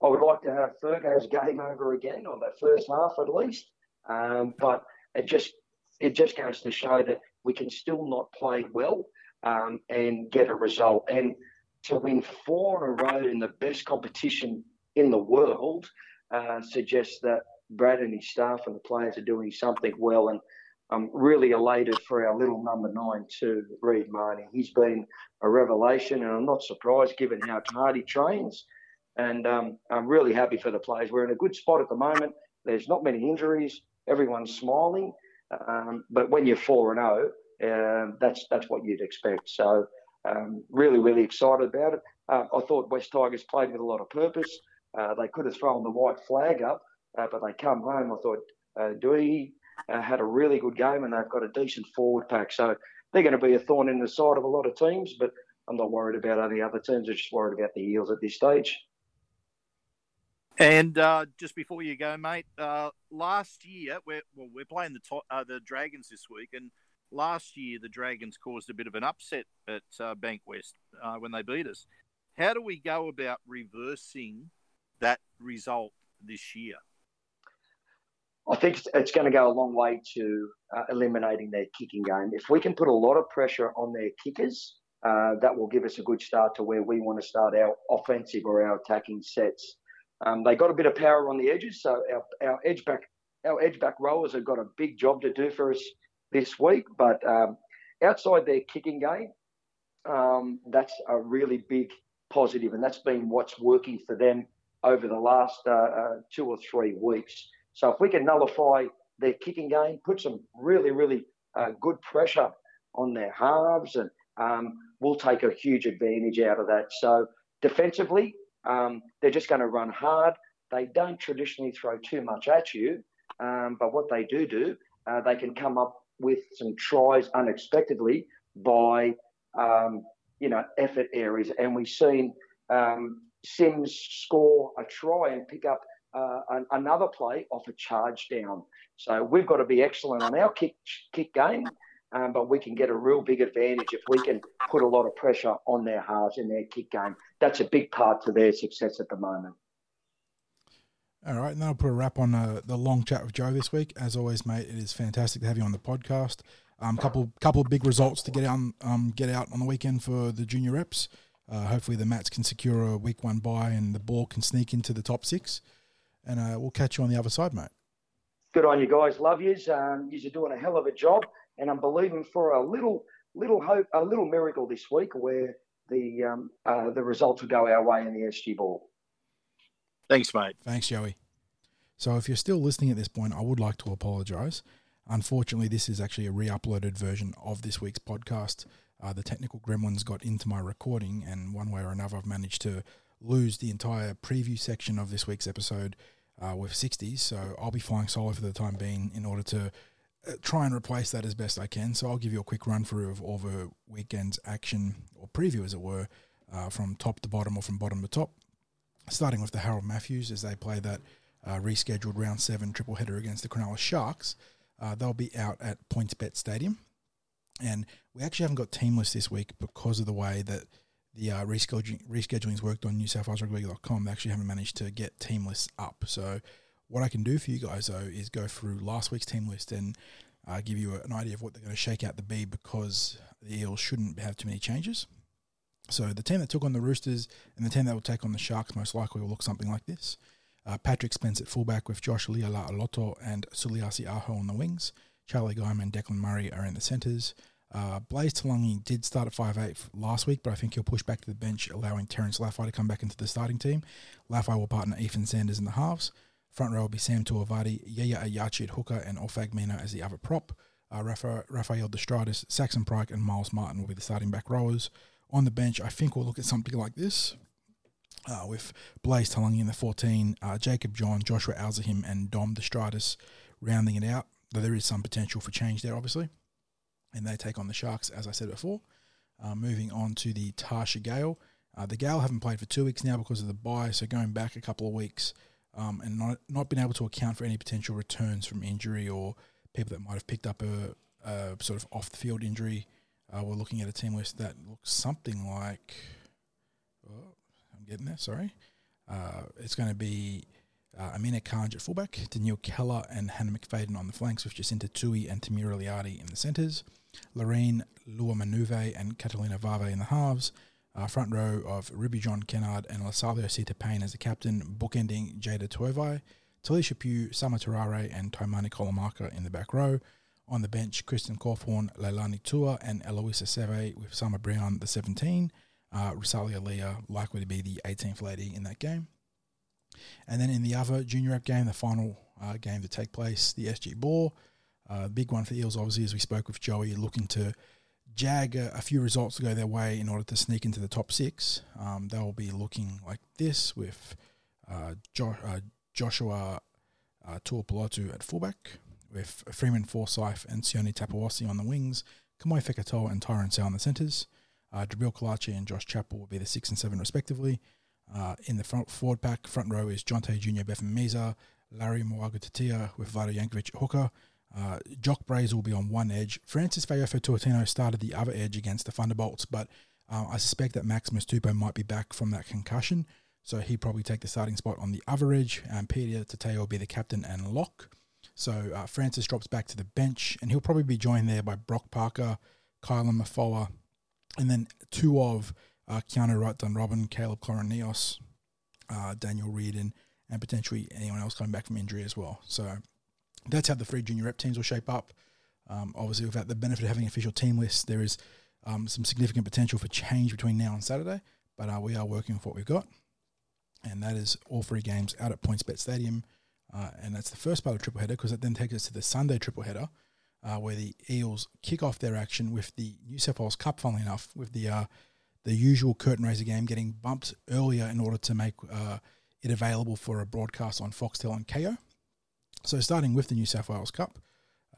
I would like to have Fergo's game over again, or that first half at least. Um, but it just it just goes to show that we can still not play well um, and get a result. And to win four in a row in the best competition in the world uh, suggests that Brad and his staff and the players are doing something well. And I'm really elated for our little number nine too, Reed Mahoney. He's been a revelation, and I'm not surprised given how hard he trains. And um, I'm really happy for the players. We're in a good spot at the moment. There's not many injuries. Everyone's smiling. Um, but when you're four and zero, oh, um, that's that's what you'd expect. So um, really, really excited about it. Uh, I thought West Tigers played with a lot of purpose. Uh, they could have thrown the white flag up, uh, but they come home. I thought uh, Dewey uh, had a really good game, and they've got a decent forward pack. So they're going to be a thorn in the side of a lot of teams, but I'm not worried about any other teams. I'm just worried about the Eels at this stage. And uh, just before you go, mate, uh, last year we're well, we're playing the uh, the Dragons this week, and last year the Dragons caused a bit of an upset at uh, Bankwest uh, when they beat us. How do we go about reversing that result this year? I think it's going to go a long way to uh, eliminating their kicking game. If we can put a lot of pressure on their kickers, that will give us a good start to where we want to start our offensive or our attacking sets. Um, they got a bit of power on the edges, so our, our edge back our edge back rowers have got a big job to do for us this week. But um, outside their kicking game, um, that's a really big positive, and that's been what's working for them over the last uh, uh, two or three weeks. So if we can nullify their kicking game, put some really really uh, good pressure on their halves, and um, we'll take a huge advantage out of that. So defensively, um, they're just going to run hard. They don't traditionally throw too much at you, um, but what they do do, uh, they can come up with some tries unexpectedly by um, you know effort areas, and we've seen um, Sims score a try and pick up uh, an, another play off a charge down. So we've got to be excellent on our kick kick game um, but we can get a real big advantage if we can put a lot of pressure on their halves in their kick game. That's a big part to their success at the moment. All right, and then I'll put a wrap on uh, the long chat with Joe this week. As always, mate, it is fantastic to have you on the podcast. Um, couple couple of big results to get out um, get out on the weekend for the junior reps. Uh, hopefully, the Mats can secure a week one bye and the ball can sneak into the top six. And uh, we'll catch you on the other side, mate. Good on you guys. Love yous. Um, you're doing a hell of a job and I'm believing for a little little hope, a little miracle this week where the um, uh, the results will go our way in the SG ball. Thanks, mate. Thanks, Joey. So, if you're still listening at this point, I would like to apologise. Unfortunately, this is actually a re-uploaded version of this week's podcast. Uh, the technical gremlins got into my recording, and one way or another, I've managed to lose the entire preview section of this week's episode uh, with 60s. So I'll be flying solo for the time being in order to try and replace that as best I can. So I'll give you a quick run through of all the weekend's action or preview, as it were, uh, from top to bottom or from bottom to top. Starting with the Harold Matthews as they play that uh, rescheduled round seven triple header against the Cronulla Sharks. Uh, they'll be out at PointsBet Stadium, and we actually haven't got team this week because of the way that the uh, rescheduling rescheduling's worked on NewSouthWalesRugby.com. They actually haven't managed to get team lists up, so What I can do for you guys though is go through last week's team list and uh, give you an idea of what they're going to shake out to be because the Eels shouldn't have too many changes. So the team that took on the Roosters and the team that will take on the Sharks most likely will look something like this. Uh, Patrick Spence at fullback with Josh Leilua-Aloto and Suliasi Aho on the wings. Charlie Guyman and Declan Murray are in the centres. Uh, Blaize Talagi did start at 5'8 last week, but I think he'll push back to the bench, allowing Terence Laffey to come back into the starting team. Laffey will partner Ethan Sanders in the halves. Front row will be Sam Tuavati, Yaya Ayachi hooker, and Ofag Mina as the other prop. Uh, Rafa, Rafael Destratus, Saxon Pryke, and Miles Martin will be the starting back rowers. On the bench, I think we'll look at something like this. Uh, with Blaize Talagi in the 14, uh, Jacob John, Joshua Alzahim, and Dom Destratus rounding it out. Though there is some potential for change there, obviously. And they take on the Sharks, as I said before. Uh, moving on to the Tarsha Gale. Uh, the Gale haven't played for two weeks now because of the bye, so going back a couple of weeks um, and not not been able to account for any potential returns from injury or people that might have picked up a, a sort of off the field injury. Uh, we're looking at a team list that looks something like. Oh, I'm getting there. Sorry, uh, it's going to be uh, Amina Kanj at fullback, Danielle Keller and Hannah McFadden on the flanks, with Jacinta Tui and Tamira Liardi in the centres, Lorraine Lua Manuve and Catalina Vave in the halves, uh, front row of Ruby John Kennard and Lasalio Sita Payne as the captain, bookending Jada Tuivai, Talisha Pugh, Sama Tarare, and Taimani Kolomaka in the back row. On the bench, Kristen Cawthorn, Leilani Tua, and Eloisa Seve with Summer Brown, the 17. Uh, Rosalia Leah, likely to be the 18th lady in that game. And then in the other junior rep game, the final uh, game to take place, the SG Ball. Uh, big one for the Eels, obviously, as we spoke with Joey, looking to jag a, a, few results to go their way in order to sneak into the top six. Um, they'll be looking like this with uh, jo- uh, Joshua uh, Tuapolotu at fullback, with Freeman Forsyth and Sione Tapawasi on the wings, Kamoi Fekatoa and Tyron Sal in the centres. Uh, Jabril Kalachi and Josh Chappell will be the six and seven respectively. Uh, in the front forward pack, front row is Jonte Jr., Bethan Meza, Larry Moaga Tatia with Vlado Yankovic hooker, uh, Jock Braze will be on one edge. Francis Fayofo Tuatino started the other edge against the Thunderbolts, but uh, I suspect that Maximus Tupou might be back from that concussion, so he'd probably take the starting spot on the other edge, and Peter Tateo will be the captain and lock. So uh, Francis drops back to the bench, and he'll probably be joined there by Brock Parker, Kylan Mafoa, and then two of uh, Keanu Wright Robin, Caleb Coroneos, uh, Daniel Reardon, and potentially anyone else coming back from injury as well. So that's how the three junior rep teams will shape up. Um, obviously, without the benefit of having official team lists, there is um, some significant potential for change between now and Saturday. But uh, we are working with what we've got, and that is all three games out at PointsBet Stadium, uh, and that's the first part of triple header because it then takes us to the Sunday triple header, uh, where the Eels kick off their action with the New South Wales Cup. Funnily enough, with the uh, the usual curtain raiser game getting bumped earlier in order to make uh, it available for a broadcast on Foxtel and Kayo. So starting with the New South Wales Cup,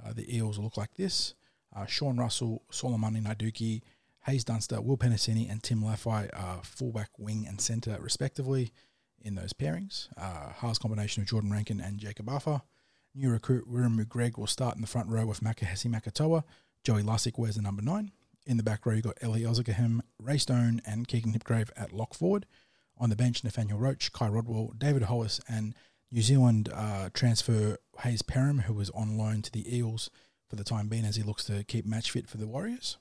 uh, the Eels look like this. Uh, Sean Russell, Solomani Naiduki, Haze Dunster, Will Penisini, and Tim Laffey are fullback, wing, and centre respectively in those pairings. Uh, Haas combination of Jordan Rankin and Jacob Arthur. New recruit Wiremu Greig will start in the front row with Makahesi Makatoa. Joey Lussick wears the number nine. In the back row, you've got Elie El-Zakhem, Ray Stone, and Keegan Hipgrave at lock forward. On the bench, Nathaniel Roach, Kai Rodwell, David Hollis, and New Zealand uh, transfer Hayze Perham, who was on loan to the Eels for the time being as he looks to keep match fit for the Warriors.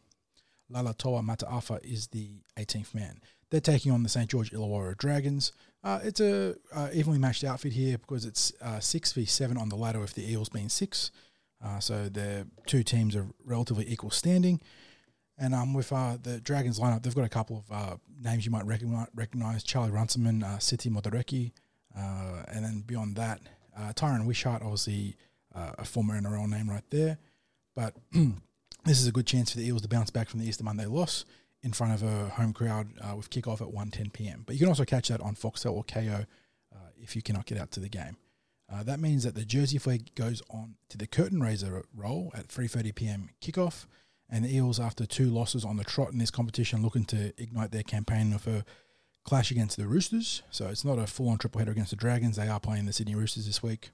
Lala Lalatoa Mataafa is the 18th man. They're taking on the St. George Illawarra Dragons. Uh, it's a uh, evenly matched outfit here because it's uh, 6 v 7 on the ladder with the Eels being 6. Uh, so the two teams are relatively equal standing. And um, with uh, the Dragons lineup, they've got a couple of uh, names you might recognize Charlie Runciman, Siti Modareki, uh, and then beyond that, uh, Tyron Wishart, obviously uh, a former NRL name right there. But this is a good chance for the Eels to bounce back from the Easter Monday loss in front of a home crowd uh, with kickoff at 1.10 p.m. But you can also catch that on Foxtel or Kayo uh, if you cannot get out to the game. Uh, that means that the Jersey Flegg goes on to the curtain raiser roll at 3.30 p.m. kickoff. And the Eels, after two losses on the trot in this competition, looking to ignite their campaign with a clash against the Roosters. So it's not a full on triple header against the Dragons. They are playing the Sydney Roosters this week.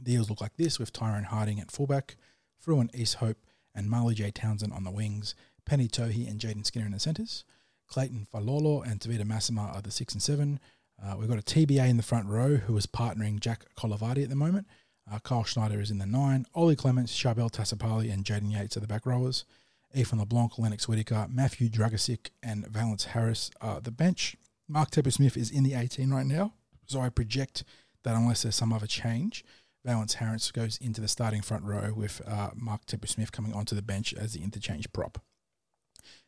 The look like this with Tyrone Harding at fullback, Fruin East Hope and Marley J. Townsend on the wings, Penny Tohi and Jaden Skinner in the centres. Clayton Falolo and Tavita Massima are the six and seven. Uh, we've got a TBA in the front row who is partnering Jack Colavardi at the moment. Uh, Kyle Schneider is in the nine. Ollie Clements, Charbel Tassapali, and Jaden Yates are the back rowers. Ethan LeBlanc, Lennox Whitaker, Matthew Dragosic, and Valence Harris are the bench. Mark Tepper Smith is in the 18 right now, so I project that unless there's some other change, Valence Harris goes into the starting front row with uh, Mark Tepper Smith coming onto the bench as the interchange prop.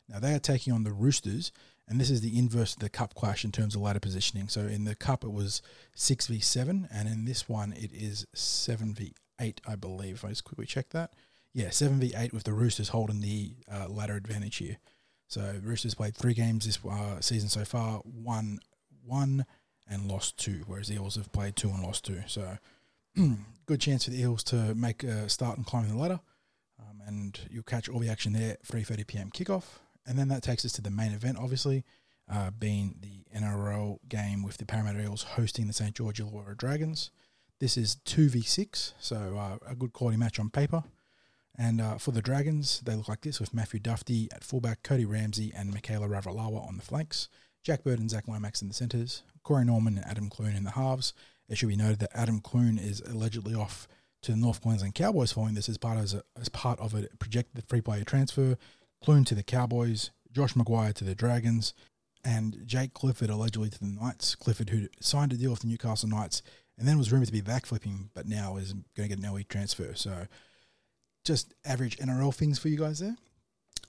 Now they are taking on the Roosters, and this is the inverse of the cup clash in terms of ladder positioning. So in the cup it was six v seven, and in this one it is seven v eight, I believe. I just quickly check that, yeah, seven v eight with the Roosters holding the uh, ladder advantage here. So Roosters played three games this uh, season so far, won one and lost two, whereas the Eels have played two and lost two. So good chance for the Eels to make a start and climbing the ladder. Um, and you'll catch all the action there at 3.30 p.m. kickoff. And then that takes us to the main event, obviously, uh, being the NRL game with the Parramatta Eels hosting the St. George Illawarra Dragons. This is 2v6, so uh, a good quality match on paper. And uh, for the Dragons, they look like this with Matthew Duffy at fullback, Cody Ramsey and Mikaele Ravalawa on the flanks, Jack Bird and Zach Lomax in the centres, Corey Norman and Adam Clune in the halves. It should be noted that Adam Clune is allegedly off to the North Queensland Cowboys following this as part of a, as part of a projected free player transfer. Clune to the Cowboys, Josh McGuire to the Dragons, and Jake Clifford allegedly to the Knights. Clifford, who signed a deal with the Newcastle Knights and then was rumoured to be backflipping, but now is going to get an LE transfer. So just average NRL things for you guys there.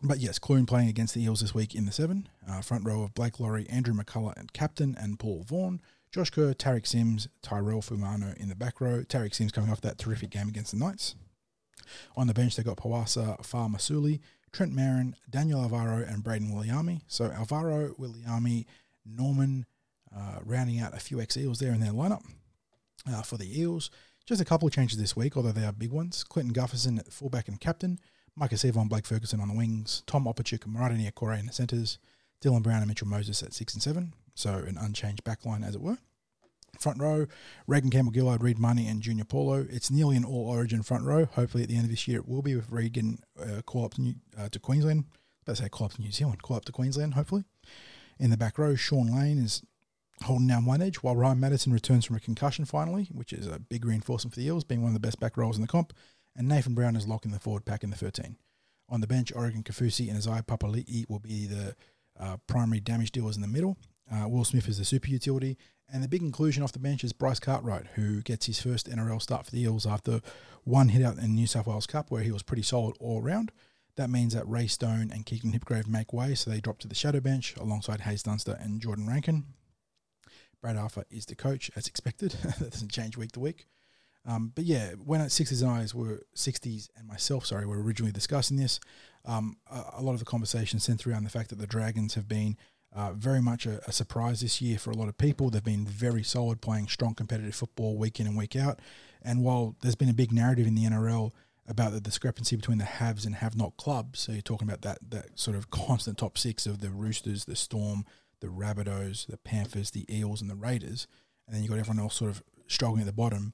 But yes, Clune playing against the Eels this week in the seven. Uh, front row of Blake Lawrie, Andrew McCullough, and captain, and Paul Vaughan. Josh Kerr, Tariq Sims, Tyrell Fuimaono in the back row. Tariq Sims coming off that terrific game against the Knights. On the bench, they got Pawasa, Far Masuli, Trent Merrin, Daniel Alvaro, and Brayden Wiliame. So Alvaro, Wiliame, Norman, uh, rounding out a few ex Eels there in their lineup. Uh, for the Eels, just a couple of changes this week, although they are big ones. Clinton Gutherson at fullback and captain, Maika Sivo Blake Ferguson on the wings, Tom Opacic and Marata Niukore in the centres, Dylan Brown and Mitchell Moses at six and seven, so an unchanged backline as it were. Front row, Reagan Campbell Gillard, Reed Mahoney, and Junior Paulo. It's nearly an all origin front row. Hopefully, at the end of this year, it will be with Reagan uh, call up to, New, uh, to Queensland. Let's say call up to New Zealand, call up to Queensland, hopefully. In the back row, Sean Lane is holding down one edge while Ryan Matterson returns from a concussion finally, which is a big reinforcement for the Eels, being one of the best back rows in the comp. And Nathan Brown is locking the forward pack in the 13. On the bench, Oregon Kaufusi and Isaiah Papali'i will be the uh, primary damage dealers in the middle. Uh, Will Smith is the super utility. And the big inclusion off the bench is Bryce Cartwright, who gets his first NRL start for the Eels after one hit out in the New South Wales Cup, where he was pretty solid all round. That means that Ray Stone and Keegan Hipgrave make way, so they drop to the shadow bench alongside Haze Dunster and Jordan Rankin. Brad Arthur is the coach, as expected. that doesn't change week to week. Um, but yeah, when at Sixties and I were Sixties and myself, sorry, were originally discussing this, um, a, a, lot of the conversation centered around the fact that the Dragons have been uh, very much a, a, surprise this year for a lot of people. They've been very solid, playing strong competitive football week in and week out. And while there's been a big narrative in the NRL about the discrepancy between the haves and have-not clubs, so you're talking about that that sort of constant top six of the Roosters, the Storm, the Rabbitohs, the Panthers, the Eels, and the Raiders, and then you've got everyone else sort of struggling at the bottom.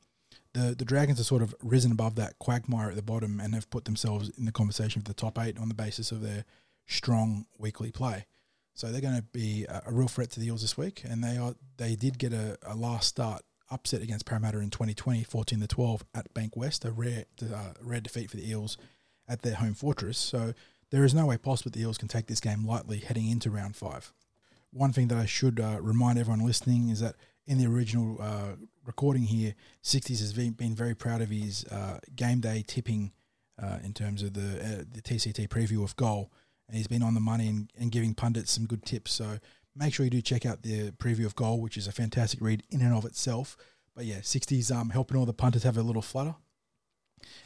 The, the Dragons have sort of risen above that quagmire at the bottom and have put themselves in the conversation for the top eight on the basis of their strong weekly play. So they're going to be a, a, real threat to the Eels this week, and they are they did get a, a last start upset against Parramatta in 2020, 14 to 12 at Bankwest, a rare uh, rare defeat for the Eels at their home fortress. So there is no way possible the Eels can take this game lightly heading into round five. One thing that I should uh, remind everyone listening is that in the original uh, recording here, 60s has been, very proud of his uh, game day tipping uh, in terms of the uh, the TCT preview of goal and he's been on the money and, and giving pundits some good tips. So make sure you do check out the preview of Goal, which is a fantastic read in and of itself. But yeah, 60s um, helping all the punters have a little flutter.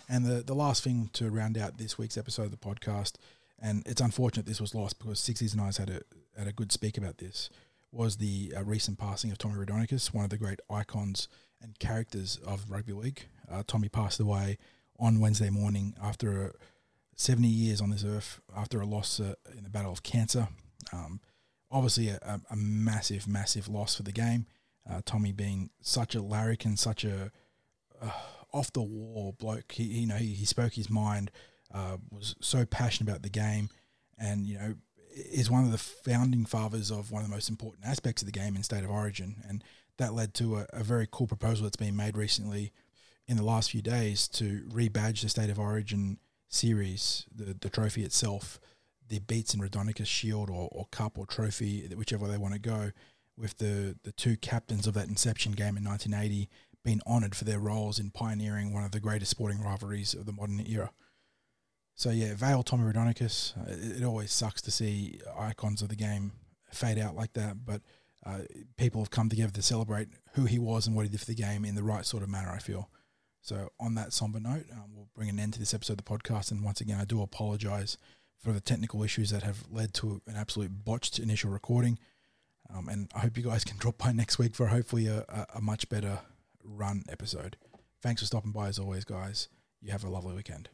And the, the last thing to round out this week's episode of the podcast, and it's unfortunate this was lost because 60s and I had a, had a good speak about this, was the uh, recent passing of Tommy Raudonikis, one of the great icons and characters of rugby league. Uh, Tommy passed away on Wednesday morning after a 70 years on this earth after a loss uh, in the battle of cancer. Um, obviously, a, a, massive, massive loss for the game. Uh, Tommy being such a larrikin, such a uh, off the wall bloke. He, you know, he, he spoke his mind, uh, was so passionate about the game, and you know, is one of the founding fathers of one of the most important aspects of the game in State of Origin, and that led to a, a very cool proposal that's been made recently in the last few days to rebadge the State of Origin series, the the trophy itself, the Beats and Raudonikis Shield or, or Cup or Trophy, whichever they want to go, with the the two captains of that Inception game in 1980 being honoured for their roles in pioneering one of the greatest sporting rivalries of the modern era. So yeah, Vale Tommy Raudonikis. Uh, it, it, always sucks to see icons of the game fade out like that, but uh, people have come together to celebrate who he was and what he did for the game in the right sort of manner. I feel. So on that somber note, um, we'll bring an end to this episode of the podcast. And once again, I do apologise for the technical issues that have led to an absolute botched initial recording. Um, and I hope you guys can drop by next week for hopefully a, a much better run episode. Thanks for stopping by as always, guys. You have a lovely weekend.